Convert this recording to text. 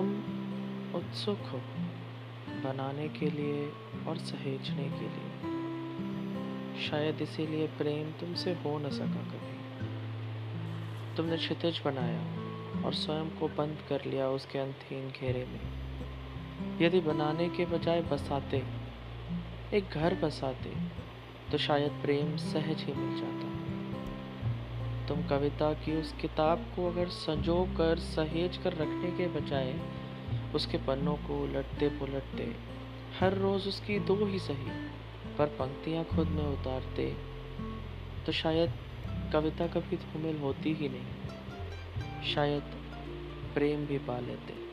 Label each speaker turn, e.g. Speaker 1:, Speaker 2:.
Speaker 1: उत्सुक हो बनाने के लिए और सहेजने के लिए। शायद इसीलिए प्रेम तुमसे हो न सका कभी। तुमने क्षितिज बनाया और स्वयं को बंद कर लिया उसके अंतहीन घेरे में। यदि बनाने के बजाय बसाते, एक घर बसाते तो शायद प्रेम सहज ही मिल जाता। तुम कविता की उस किताब को अगर संजो कर, सहेज कर रखने के बजाय उसके पन्नों को उलटते पुलटते, हर रोज उसकी दो ही सही, पर पंक्तियाँ खुद में उतारते तो शायद कविता कभी धूमिल होती ही नहीं, शायद प्रेम भी पा लेते।